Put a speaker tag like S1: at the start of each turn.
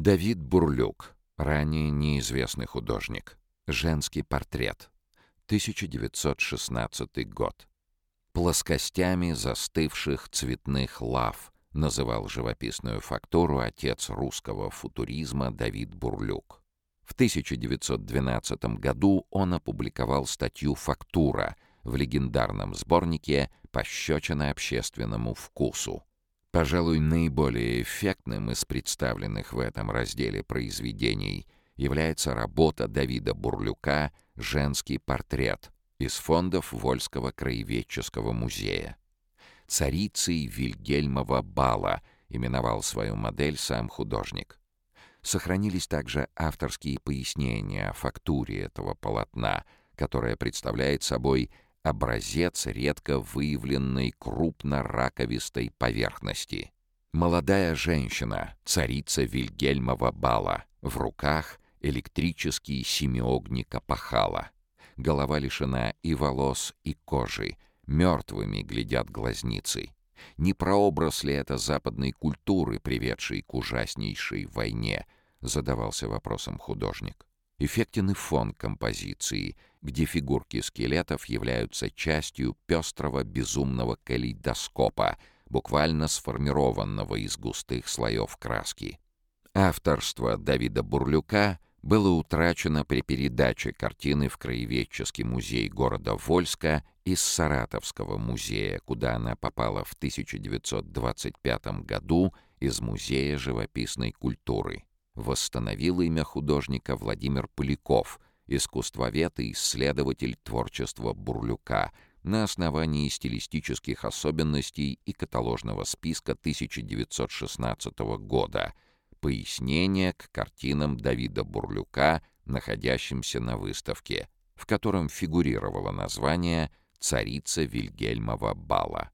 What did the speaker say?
S1: Давид Бурлюк, ранее неизвестный художник. Женский портрет. 1916 год. Плоскостями застывших цветных лав называл живописную фактуру отец русского футуризма Давид Бурлюк. В 1912 году он опубликовал статью «Фактура» в легендарном сборнике «Пощечина общественному вкусу». Пожалуй, наиболее эффектным из представленных в этом разделе произведений является работа Давида Бурлюка «Женский портрет» из фондов Вольского краеведческого музея. Царицей Вильгельмова бала именовал свою модель сам художник. Сохранились также авторские пояснения о фактуре этого полотна, которое представляет собой образец редко выявленной крупно-раковистой поверхности. Молодая женщина, царица Вильгельмова бала, в руках электрический семиогник опахала. Голова лишена и волос, и кожи, мертвыми глядят глазницы. Не прообраз ли это западной культуры, приведшей к ужаснейшей войне, задавался вопросом художник. Эффектен и фон композиции, где фигурки скелетов являются частью пестрого безумного калейдоскопа, буквально сформированного из густых слоев краски. Авторство Давида Бурлюка было утрачено при передаче картины в Краеведческий музей города Вольска из Саратовского музея, куда она попала в 1925 году из Музея живописной культуры. Восстановил имя художника Владимир Поляков, искусствовед и исследователь творчества Бурлюка на основании стилистических особенностей и каталожного списка 1916 года — пояснение к картинам Давида Бурлюка, находящимся на выставке, в котором фигурировало название «Царица Вильгельмова бала».